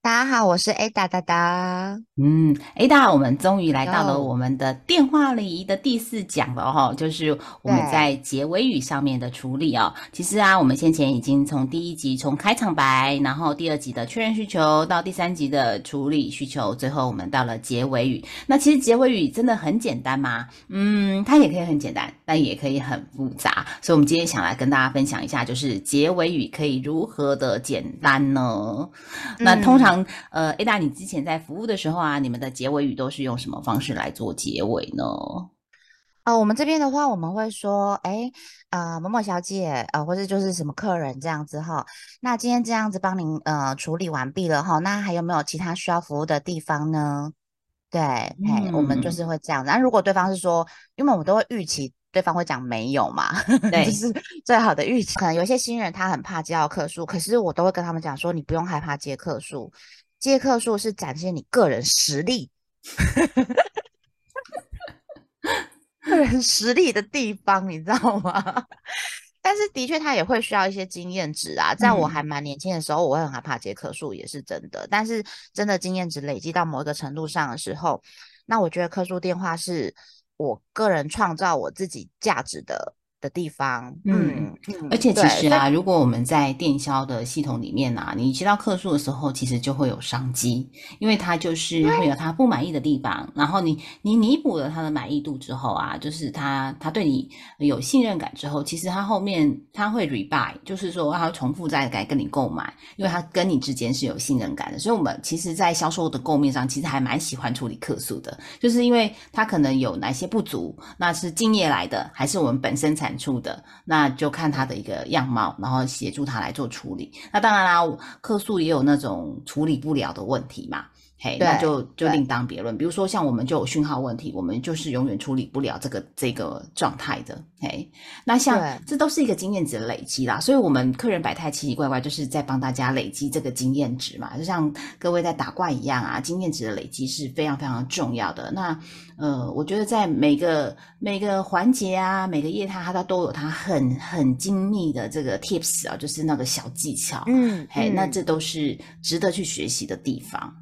大家好，我是 Ada 大大。嗯，Ada，我们终于来到了我们的电话礼仪的第四讲了哈，就是我们在结尾语上面的处理哦。其实啊，我们先前已经从第一集从开场白，然后第二集的确认需求，到第三集的处理需求，最后我们到了结尾语。那其实结尾语真的很简单吗？嗯，它也可以很简单，但也可以很复杂。所以，我们今天想来跟大家分享一下，就是结尾语可以如何的简单呢？那通常。呃，Ada，你之前在服务的时候啊，你们的结尾语都是用什么方式来做结尾呢？啊，我们这边的话，我们会说，哎，呃，某某小姐，呃，或者就是什么客人这样子哈。那今天这样子帮您呃处理完毕了哈，那还有没有其他需要服务的地方呢？对，哎，我们就是会这样。那如果对方是说，因为我们都会预期。对方会讲没有嘛？对，这是最好的预期。可能有些新人他很怕接到客数，可是我都会跟他们讲说，你不用害怕接客数，接客数是展现你个人实力，个人实力的地方，你知道吗？但是的确他也会需要一些经验值啊。在我还蛮年轻的时候，我会很害怕接客数，也是真的。但是真的经验值累积到某一个程度上的时候，那我觉得客数电话是。我个人创造我自己价值的。的地方，嗯，而且其实啊，如果我们在电销的系统里面啊，你接到客诉的时候，其实就会有商机，因为他就是会有他不满意的地方，然后你你弥补了他的满意度之后啊，就是他他对你有信任感之后，其实他后面他会 rebuy，就是说他会重复再来跟你购买，因为他跟你之间是有信任感的，所以我们其实，在销售的购面上，其实还蛮喜欢处理客诉的，就是因为他可能有哪些不足，那是敬业来的，还是我们本身才。感触的，那就看他的一个样貌，然后协助他来做处理。那当然啦，客诉也有那种处理不了的问题嘛。嘿，那就就另当别论。比如说像我们就有讯号问题，我们就是永远处理不了这个这个状态的。嘿，那像这都是一个经验值的累积啦。所以，我们客人百态奇奇怪怪，就是在帮大家累积这个经验值嘛。就像各位在打怪一样啊，经验值的累积是非常非常重要的。那呃，我觉得在每个每个环节啊，每个业态，它都有它很很精密的这个 tips 啊，就是那个小技巧。嗯，嘿，那这都是值得去学习的地方。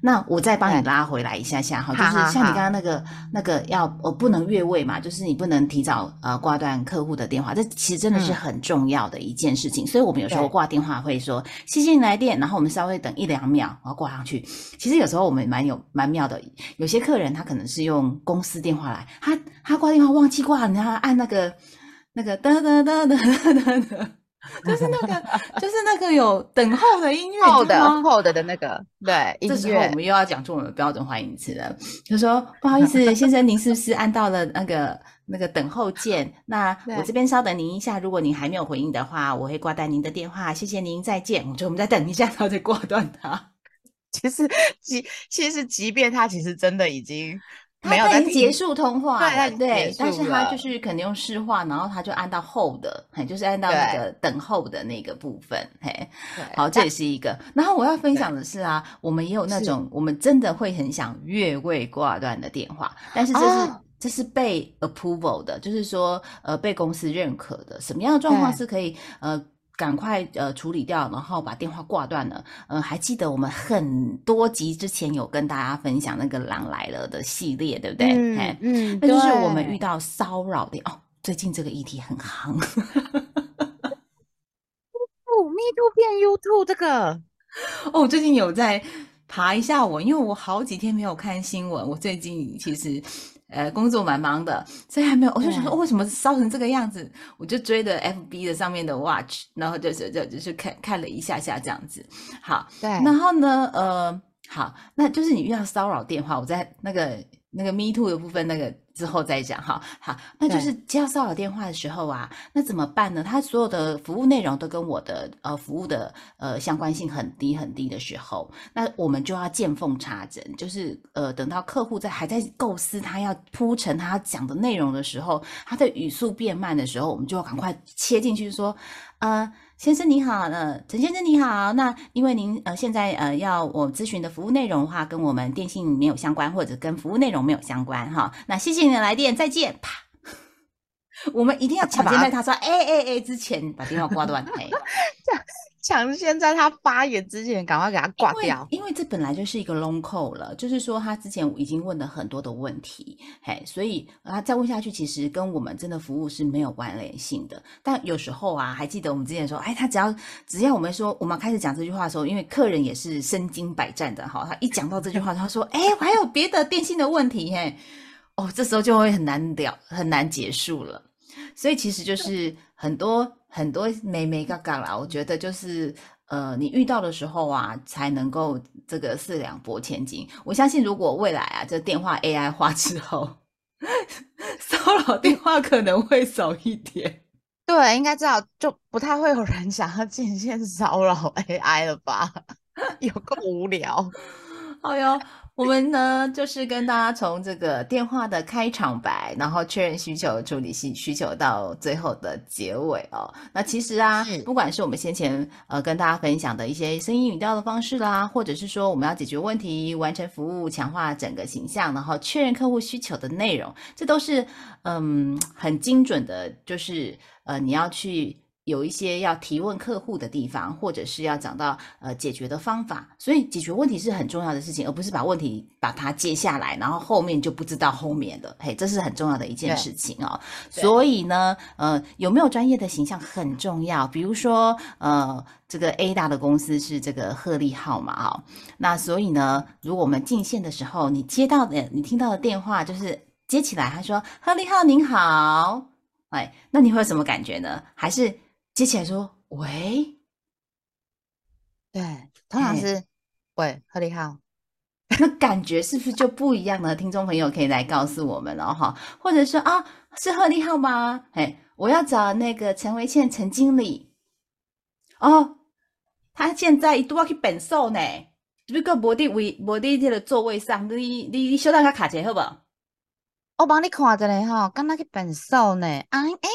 那我再帮你拉回来一下下哈，就是像你刚刚那个那个要呃不能越位嘛，就是你不能提早呃挂断客户的电话，这其实真的是很重要的一件事情。所以我们有时候挂电话会说谢谢你来电，然后我们稍微等一两秒，然后挂上去。其实有时候我们蛮有蛮妙的，有些客人他可能是用公司电话来，他他挂电话忘记挂，然后按那个那个噔噔噔噔噔噔。就是那个，就是那个有等候的音乐，后的后的的那个，对。这时候我们又要讲出我们的标准欢迎词了，他说不好意思，先生，您是不是按到了那个那个等候键？那我这边稍等您一下，如果您还没有回应的话，我会挂断您的电话。谢谢您，再见。我觉得我们再等一下，然后再挂断它。其实，即其实，即便他其实真的已经。没有结束通话，对对，但是他就是可能用市话，然后他就按到后的，就是按到那个等候的那个部分，嘿，好，这也是一个。然后我要分享的是啊，我们也有那种，我们真的会很想越位挂断的电话，但是这是这是被 approval 的，就是说呃被公司认可的，什么样的状况是可以呃。赶快呃处理掉，然后把电话挂断了。呃，还记得我们很多集之前有跟大家分享那个“狼来了”的系列，对不对？嗯嗯，那就是我们遇到骚扰的哦。最近这个议题很夯。哦，Me Too 变 YouTube 这个 哦，最近有在爬一下我，因为我好几天没有看新闻。我最近其实。呃，工作蛮忙的，所以还没有。我就想说，为什么烧成这个样子？我就追着 FB 的上面的 Watch，然后就是就就是看看了一下下这样子。好，对。然后呢，呃，好，那就是你遇到骚扰电话，我在那个那个 Me Too 的部分，那个之后再讲哈。好，那就是接到骚扰电话的时候啊，那怎么办呢？他所有的服务内容都跟我的呃服务的呃相关性很低很低的时候，那我们就要见缝插针，就是呃等到客户在还在构思他要铺陈他讲的内容的时候，他的语速变慢的时候，我们就要赶快切进去说，呃。先生你好，呃，陈先生你好，那因为您呃现在呃要我咨询的服务内容的话，跟我们电信没有相关，或者跟服务内容没有相关哈，那谢谢你的来电，再见，啪，我们一定要抢先在他说 哎哎哎之前把电话挂断，哎。抢先在他发言之前，赶快给他挂掉，因为这本来就是一个 long call 了，就是说他之前已经问了很多的问题，嘿，所以他再问下去，其实跟我们真的服务是没有关联性的。但有时候啊，还记得我们之前说，哎，他只要只要我们说我们开始讲这句话的时候，因为客人也是身经百战的哈，他一讲到这句话，他说，哎，我还有别的电信的问题，嘿，哦，这时候就会很难聊，很难结束了。所以其实就是很多。很多没没嘎嘎啦，我觉得就是呃，你遇到的时候啊，才能够这个四两拨千斤。我相信，如果未来啊，这电话 AI 化之后，骚扰电话可能会少一点。对，应该知道，就不太会有人想要进线骚扰 AI 了吧？有够无聊。好哟。我们呢，就是跟大家从这个电话的开场白，然后确认需求、处理需需求到最后的结尾哦。那其实啊，不管是我们先前呃跟大家分享的一些声音语调的方式啦，或者是说我们要解决问题、完成服务、强化整个形象，然后确认客户需求的内容，这都是嗯很精准的，就是呃你要去。有一些要提问客户的地方，或者是要讲到呃解决的方法，所以解决问题是很重要的事情，而不是把问题把它接下来，然后后面就不知道后面的，嘿，这是很重要的一件事情哦。所以呢，呃，有没有专业的形象很重要。比如说，呃，这个 A 大的公司是这个鹤立号嘛，哦，那所以呢，如果我们进线的时候，你接到的，你听到的电话就是接起来，他说鹤立号您好，哎，那你会有什么感觉呢？还是？接起来说：“喂，对，通常是喂，何立浩，那感觉是不是就不一样呢？听众朋友可以来告诉我们了哈，或者说啊，是何立浩吗？哎，我要找那个陈维倩陈经理哦，他现在都要去本寿呢，不过无伫位无伫这个座位上，你你你稍等下卡一下好不好？我帮你看着嘞哈，刚那去本寿呢，啊哎，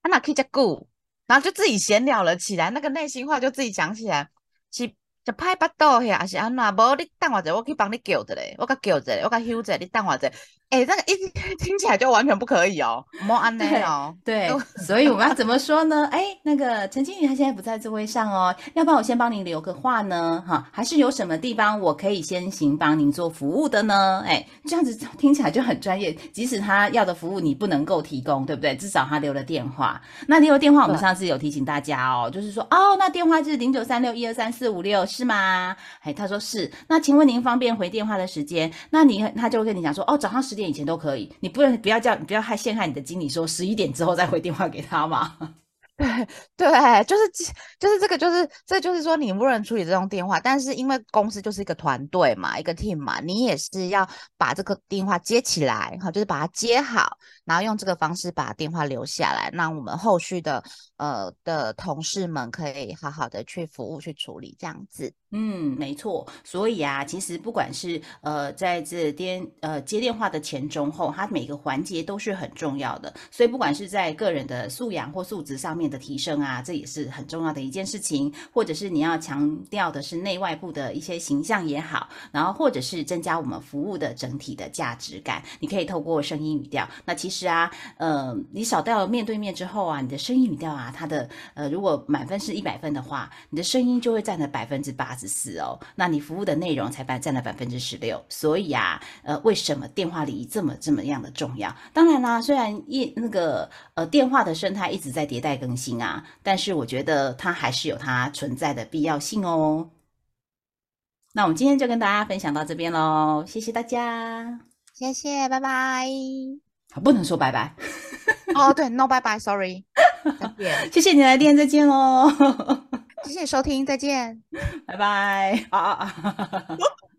啊哪去只久？然后就自己闲聊了起来，那个内心话就自己讲起来，起就拍巴肚呀，是安那？无你等我者，我可以帮你叫的嘞，我甲叫者，我甲休者，你等我者。哎，那个一 听起来就完全不可以哦，莫安内哦。对，所以我们要怎么说呢？哎，那个陈经理他现在不在座位上哦，要不然我先帮您留个话呢？哈，还是有什么地方我可以先行帮您做服务的呢？哎，这样子听起来就很专业。即使他要的服务你不能够提供，对不对？至少他留了电话。那留了电话，我们上次有提醒大家哦，就是说哦，那电话是零九三六一二三四五六是吗？哎，他说是。那请问您方便回电话的时间？那你他就会跟你讲说哦，早上十点。以前都可以，你不能不要叫，不要害陷害你的经理说十一点之后再回电话给他嘛。对 对，就是就是这个，就是这就是说，你不能处理这种电话，但是因为公司就是一个团队嘛，一个 team 嘛，你也是要把这个电话接起来，哈，就是把它接好，然后用这个方式把电话留下来，让我们后续的呃的同事们可以好好的去服务去处理这样子。嗯，没错。所以啊，其实不管是呃在这电呃接电话的前中后，它每个环节都是很重要的。所以不管是在个人的素养或素质上面的提升啊，这也是很重要的一件事情。或者是你要强调的是内外部的一些形象也好，然后或者是增加我们服务的整体的价值感，你可以透过声音语调。那其实啊，呃，你少掉面对面之后啊，你的声音语调啊，它的呃如果满分是一百分的话，你的声音就会占了百分之八。十四哦，那你服务的内容才占占了百分之十六，所以啊，呃，为什么电话礼仪这么这么样的重要？当然啦，虽然一那个呃电话的生态一直在迭代更新啊，但是我觉得它还是有它存在的必要性哦。那我们今天就跟大家分享到这边喽，谢谢大家，谢谢，拜拜。好，不能说拜拜。哦，对，no 拜拜，sorry，再见。谢谢你来电，再见喽。谢谢收听，再见，拜拜啊啊啊！